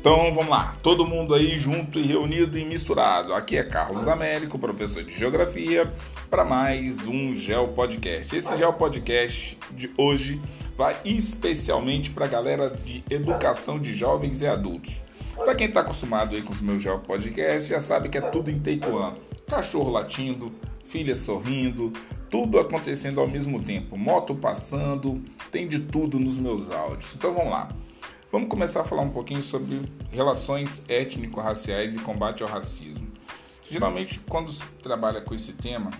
Então vamos lá, todo mundo aí junto e reunido e misturado. Aqui é Carlos Américo, professor de Geografia, para mais um Geo Podcast. Esse Geo Podcast de hoje vai especialmente para a galera de educação de jovens e adultos. Para quem está acostumado aí com os meus Geo Podcasts, já sabe que é tudo em Teituan. Cachorro latindo, filha sorrindo, tudo acontecendo ao mesmo tempo. Moto passando, tem de tudo nos meus áudios. Então vamos lá. Vamos começar a falar um pouquinho sobre relações étnico-raciais e combate ao racismo. Geralmente, quando se trabalha com esse tema,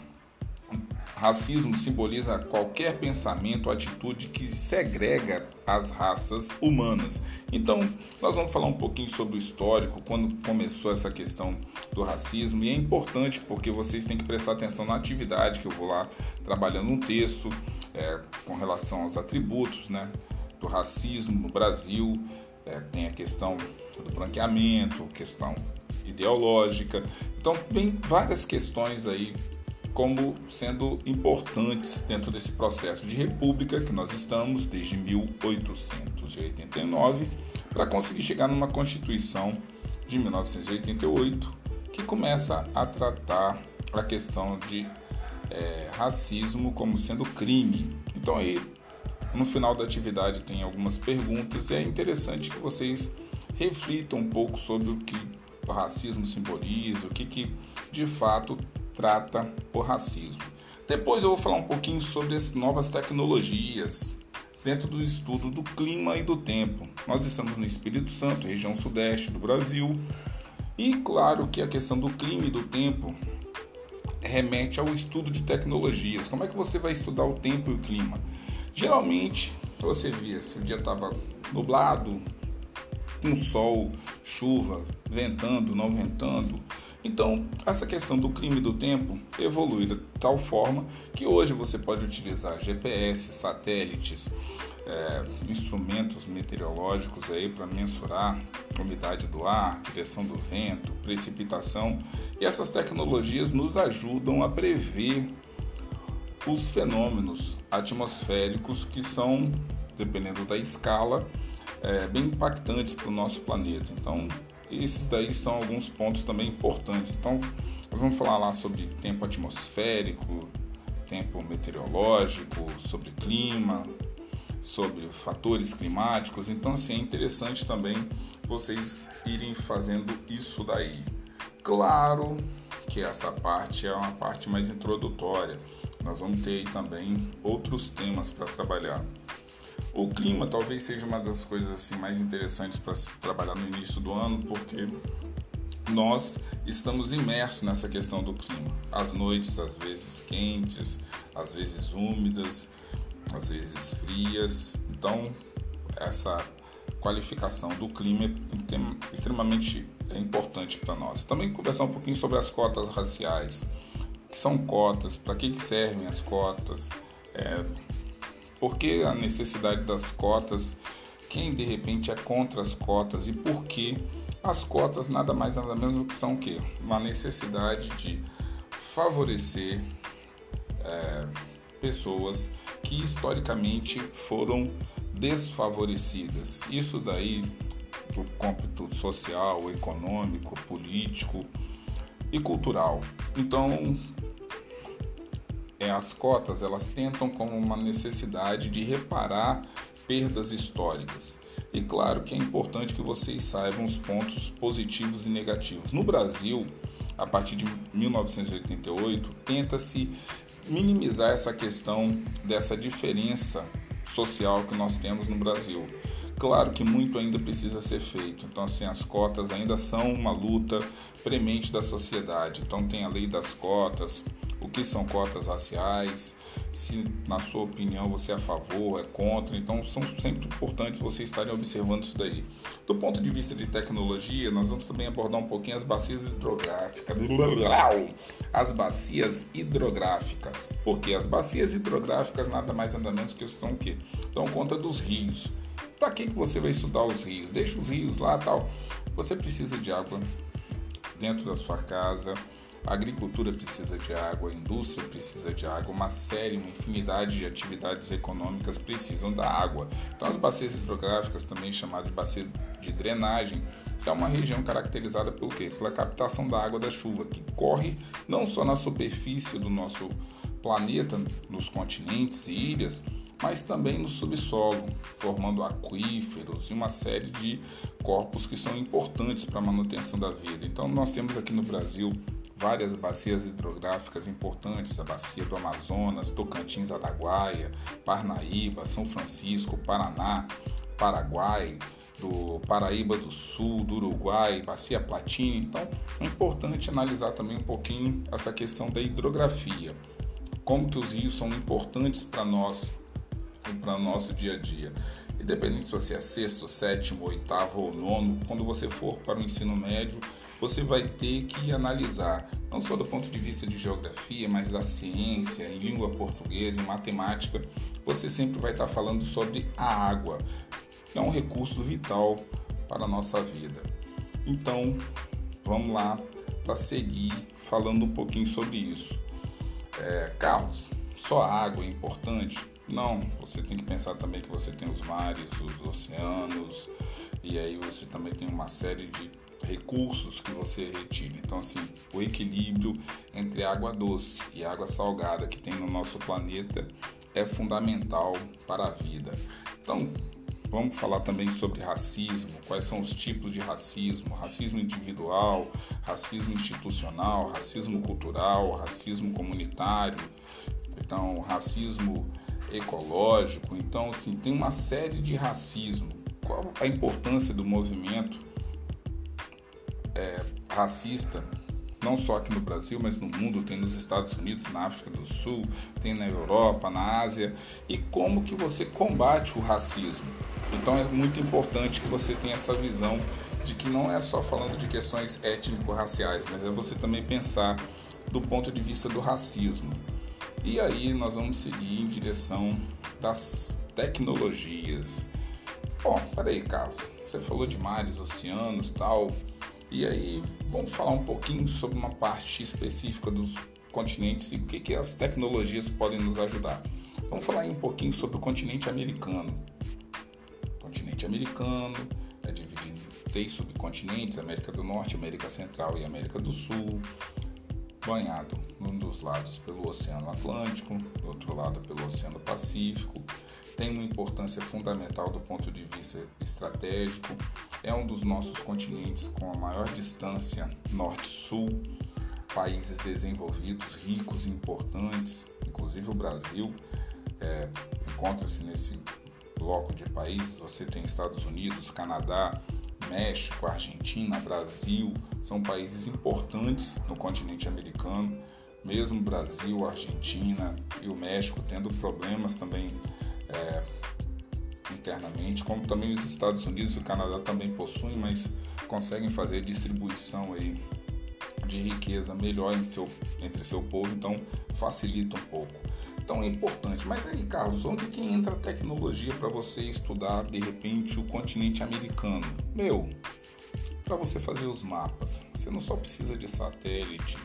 racismo simboliza qualquer pensamento ou atitude que segrega as raças humanas. Então, nós vamos falar um pouquinho sobre o histórico, quando começou essa questão do racismo, e é importante porque vocês têm que prestar atenção na atividade que eu vou lá trabalhando um texto é, com relação aos atributos, né? Do racismo no Brasil, é, tem a questão do branqueamento, questão ideológica. Então, tem várias questões aí como sendo importantes dentro desse processo de república que nós estamos desde 1889 para conseguir chegar numa Constituição de 1988 que começa a tratar a questão de é, racismo como sendo crime. Então aí no final da atividade tem algumas perguntas e é interessante que vocês reflitam um pouco sobre o que o racismo simboliza, o que, que de fato trata o racismo. Depois eu vou falar um pouquinho sobre as novas tecnologias dentro do estudo do clima e do tempo. Nós estamos no Espírito Santo, região sudeste do Brasil, e claro que a questão do clima e do tempo remete ao estudo de tecnologias. Como é que você vai estudar o tempo e o clima? Geralmente você via se o dia estava nublado, com sol, chuva, ventando, não ventando. Então, essa questão do clima e do tempo evolui de tal forma que hoje você pode utilizar GPS, satélites, é, instrumentos meteorológicos aí para mensurar umidade do ar, direção do vento, precipitação. E essas tecnologias nos ajudam a prever os fenômenos atmosféricos que são, dependendo da escala, é, bem impactantes para o nosso planeta. Então, esses daí são alguns pontos também importantes. Então, nós vamos falar lá sobre tempo atmosférico, tempo meteorológico, sobre clima, sobre fatores climáticos. Então, assim, é interessante também vocês irem fazendo isso daí. Claro que essa parte é uma parte mais introdutória nós vamos ter aí também outros temas para trabalhar. O clima talvez seja uma das coisas assim mais interessantes para se trabalhar no início do ano, porque nós estamos imersos nessa questão do clima. As noites às vezes quentes, às vezes úmidas, às vezes frias. Então, essa qualificação do clima é extremamente importante para nós. Também conversar um pouquinho sobre as cotas raciais que são cotas, para que, que servem as cotas, é, por que a necessidade das cotas, quem de repente é contra as cotas e por que as cotas nada mais nada menos do que são o quê? Uma necessidade de favorecer é, pessoas que historicamente foram desfavorecidas. Isso daí do cômputo social, econômico, político e cultural. Então, é, as cotas elas tentam como uma necessidade de reparar perdas históricas. E claro que é importante que vocês saibam os pontos positivos e negativos. No Brasil, a partir de 1988, tenta-se minimizar essa questão dessa diferença social que nós temos no Brasil. Claro que muito ainda precisa ser feito. Então, assim, as cotas ainda são uma luta premente da sociedade. Então, tem a lei das cotas, o que são cotas raciais, se na sua opinião você é a favor, é contra. Então são sempre importantes vocês estarem observando isso daí. Do ponto de vista de tecnologia, nós vamos também abordar um pouquinho as bacias hidrográficas. As bacias hidrográficas. Porque as bacias hidrográficas nada mais nada menos que estão o quê? Dão conta dos rios. Para que, que você vai estudar os rios? Deixa os rios lá tal. Você precisa de água dentro da sua casa A agricultura precisa de água, a indústria precisa de água, uma série, uma infinidade de atividades econômicas precisam da água. Então, as bacias hidrográficas, também chamadas de bacia de drenagem, é uma região caracterizada pelo quê? Pela captação da água da chuva, que corre não só na superfície do nosso planeta, nos continentes e ilhas, mas também no subsolo, formando aquíferos e uma série de corpos que são importantes para a manutenção da vida. Então, nós temos aqui no Brasil várias bacias hidrográficas importantes, a bacia do Amazonas, Tocantins, Araguaia, Parnaíba, São Francisco, Paraná, Paraguai, do Paraíba do Sul, do Uruguai, bacia Platina. Então, é importante analisar também um pouquinho essa questão da hidrografia. Como que os rios são importantes para nós e para o nosso dia a dia. Independente se você é sexto, sétimo, oitavo ou nono, quando você for para o ensino médio, você vai ter que analisar, não só do ponto de vista de geografia, mas da ciência, em língua portuguesa, em matemática, você sempre vai estar falando sobre a água, que é um recurso vital para a nossa vida. Então, vamos lá para seguir falando um pouquinho sobre isso. É, Carlos, só a água é importante? Não, você tem que pensar também que você tem os mares, os oceanos, e aí você também tem uma série de recursos que você retira. Então, assim, o equilíbrio entre água doce e água salgada que tem no nosso planeta é fundamental para a vida. Então, vamos falar também sobre racismo, quais são os tipos de racismo, racismo individual, racismo institucional, racismo cultural, racismo comunitário, então racismo ecológico. Então, assim, tem uma série de racismo. Qual a importância do movimento é, racista, não só aqui no Brasil, mas no mundo, tem nos Estados Unidos, na África do Sul, tem na Europa, na Ásia, e como que você combate o racismo. Então é muito importante que você tenha essa visão de que não é só falando de questões étnico-raciais, mas é você também pensar do ponto de vista do racismo. E aí nós vamos seguir em direção das tecnologias. Bom, peraí, Carlos, você falou de mares, oceanos, tal, e aí vamos falar um pouquinho sobre uma parte específica dos continentes e o que, que as tecnologias podem nos ajudar. Vamos falar um pouquinho sobre o continente americano. O continente americano é dividido em três subcontinentes: América do Norte, América Central e América do Sul, banhado num dos lados pelo Oceano Atlântico, do outro lado pelo Oceano Pacífico tem uma importância fundamental do ponto de vista estratégico, é um dos nossos continentes com a maior distância norte-sul, países desenvolvidos, ricos e importantes, inclusive o Brasil é, encontra-se nesse bloco de países. Você tem Estados Unidos, Canadá, México, Argentina, Brasil, são países importantes no continente americano. Mesmo Brasil, Argentina e o México tendo problemas também é, internamente, como também os Estados Unidos e o Canadá também possuem, mas conseguem fazer distribuição aí de riqueza melhor seu, entre seu povo, então facilita um pouco. Então é importante. Mas aí, Carlos, onde que entra a tecnologia para você estudar de repente o continente americano? Meu, para você fazer os mapas, você não só precisa de satélite,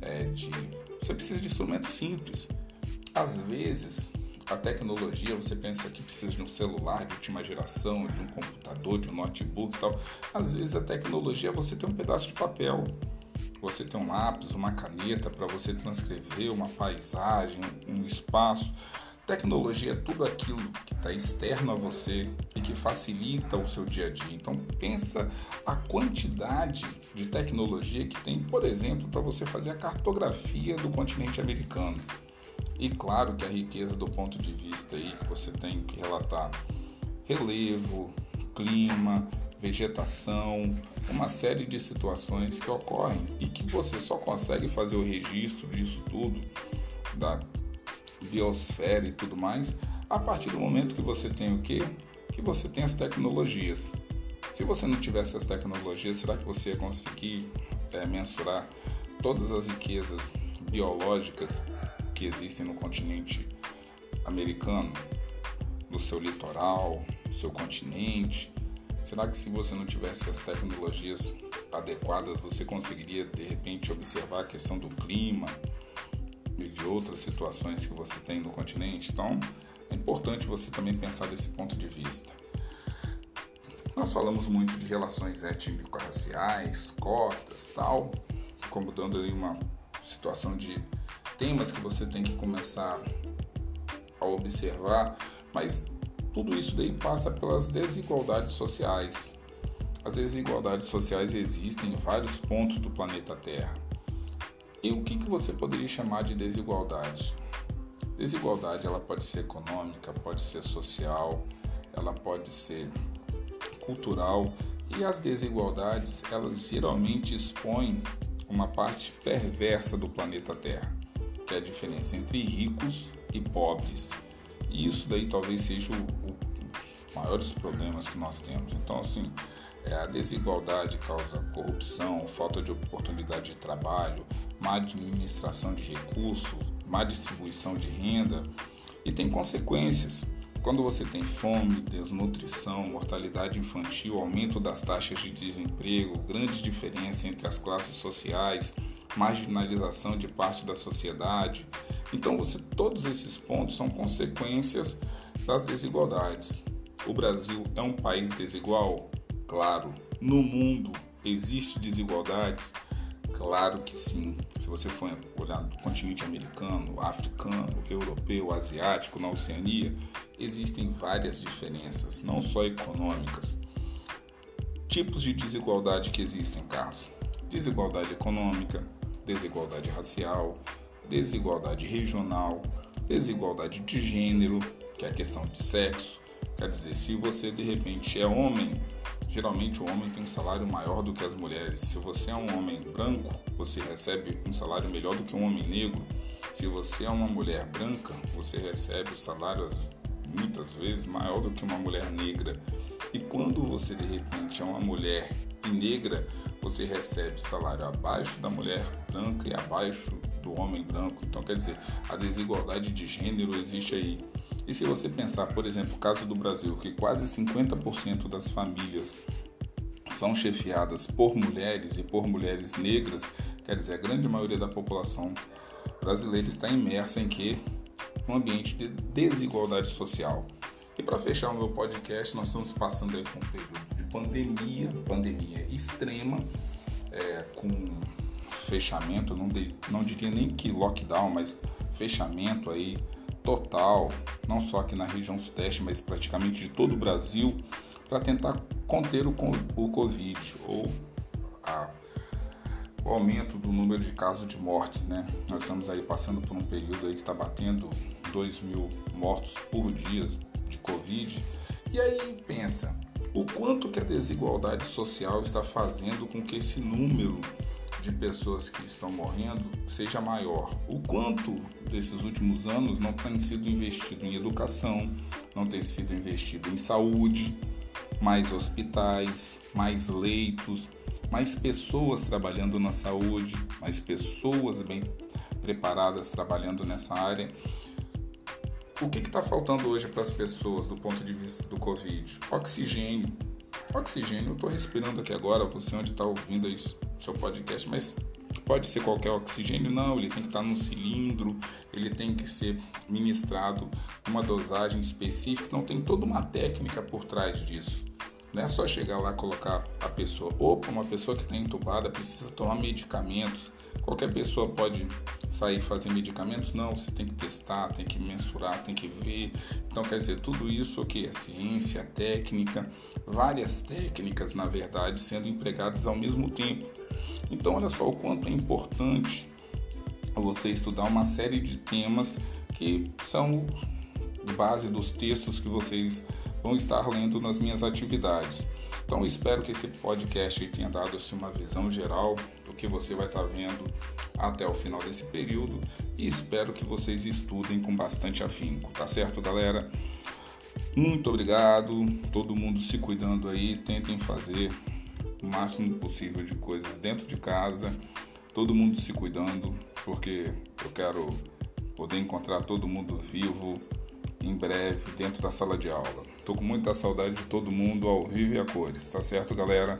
é, de, você precisa de instrumentos simples. Às vezes a tecnologia, você pensa que precisa de um celular de última geração, de um computador, de um notebook e tal. Às vezes a tecnologia é você tem um pedaço de papel, você tem um lápis, uma caneta para você transcrever uma paisagem, um espaço. Tecnologia é tudo aquilo que está externo a você e que facilita o seu dia a dia. Então pensa a quantidade de tecnologia que tem, por exemplo, para você fazer a cartografia do continente americano. E claro que a riqueza do ponto de vista aí que você tem que relatar relevo, clima, vegetação, uma série de situações que ocorrem e que você só consegue fazer o registro disso tudo, da biosfera e tudo mais, a partir do momento que você tem o quê? Que você tem as tecnologias. Se você não tivesse as tecnologias, será que você ia conseguir é, mensurar todas as riquezas biológicas que existem no continente americano, no seu litoral, no seu continente, Será que se você não tivesse as tecnologias adequadas, você conseguiria de repente observar a questão do clima e de outras situações que você tem no continente? Então, é importante você também pensar desse ponto de vista. Nós falamos muito de relações étnico-raciais, cotas, tal, como dando aí uma situação de temas que você tem que começar a observar, mas tudo isso daí passa pelas desigualdades sociais. As desigualdades sociais existem em vários pontos do planeta Terra. E o que, que você poderia chamar de desigualdade? Desigualdade ela pode ser econômica, pode ser social, ela pode ser cultural e as desigualdades elas geralmente expõem uma parte perversa do planeta Terra, que é a diferença entre ricos e pobres. E isso daí talvez seja os maiores problemas que nós temos. Então, assim, é, a desigualdade causa corrupção, falta de oportunidade de trabalho, má administração de recursos, má distribuição de renda e tem consequências. Quando você tem fome, desnutrição, mortalidade infantil, aumento das taxas de desemprego, grande diferença entre as classes sociais, marginalização de parte da sociedade. Então, você, todos esses pontos são consequências das desigualdades. O Brasil é um país desigual? Claro. No mundo existe desigualdades? Claro que sim. Se você for olhar no continente americano, africano, europeu, asiático, na Oceania, existem várias diferenças, não só econômicas. Tipos de desigualdade que existem, Carlos: desigualdade econômica, desigualdade racial, desigualdade regional, desigualdade de gênero, que é a questão de sexo. Quer dizer, se você de repente é homem, geralmente o homem tem um salário maior do que as mulheres. Se você é um homem branco, você recebe um salário melhor do que um homem negro. Se você é uma mulher branca, você recebe o salário muitas vezes maior do que uma mulher negra. E quando você de repente é uma mulher negra, você recebe salário abaixo da mulher branca e abaixo do homem branco. Então, quer dizer, a desigualdade de gênero existe aí. E se você pensar, por exemplo, o caso do Brasil, que quase 50% das famílias são chefiadas por mulheres e por mulheres negras, quer dizer, a grande maioria da população brasileira está imersa em que? Um ambiente de desigualdade social. E para fechar o meu podcast, nós estamos passando aí por um período pandemia, pandemia extrema, é, com fechamento, não, de, não diria nem que lockdown, mas fechamento aí total, não só aqui na região sudeste, mas praticamente de todo o Brasil, para tentar conter o, o Covid ou a, o aumento do número de casos de mortes, né? Nós estamos aí passando por um período aí que está batendo 2 mil mortos por dia de Covid. E aí pensa, o quanto que a desigualdade social está fazendo com que esse número de pessoas que estão morrendo seja maior. O quanto desses últimos anos não tem sido investido em educação, não tem sido investido em saúde, mais hospitais, mais leitos, mais pessoas trabalhando na saúde, mais pessoas bem preparadas trabalhando nessa área. O que está faltando hoje para as pessoas do ponto de vista do Covid? Oxigênio. Oxigênio, eu estou respirando aqui agora, você onde está ouvindo isso seu podcast, mas pode ser qualquer oxigênio, não, ele tem que estar num cilindro, ele tem que ser ministrado uma dosagem específica, então tem toda uma técnica por trás disso. Não é só chegar lá e colocar a pessoa. Opa, uma pessoa que está entubada precisa tomar medicamentos. Qualquer pessoa pode sair fazer medicamentos? Não, você tem que testar, tem que mensurar, tem que ver. Então, quer dizer, tudo isso o que é ciência, técnica, várias técnicas, na verdade, sendo empregadas ao mesmo tempo. Então, olha só o quanto é importante você estudar uma série de temas que são base dos textos que vocês vão estar lendo nas minhas atividades. Então, espero que esse podcast tenha dado assim, uma visão geral que você vai estar vendo até o final desse período e espero que vocês estudem com bastante afinco, tá certo, galera? Muito obrigado, todo mundo se cuidando aí, tentem fazer o máximo possível de coisas dentro de casa, todo mundo se cuidando, porque eu quero poder encontrar todo mundo vivo em breve dentro da sala de aula. Tô com muita saudade de todo mundo ao vivo e a cores, tá certo, galera?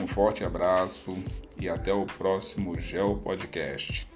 Um forte abraço e até o próximo Geo Podcast.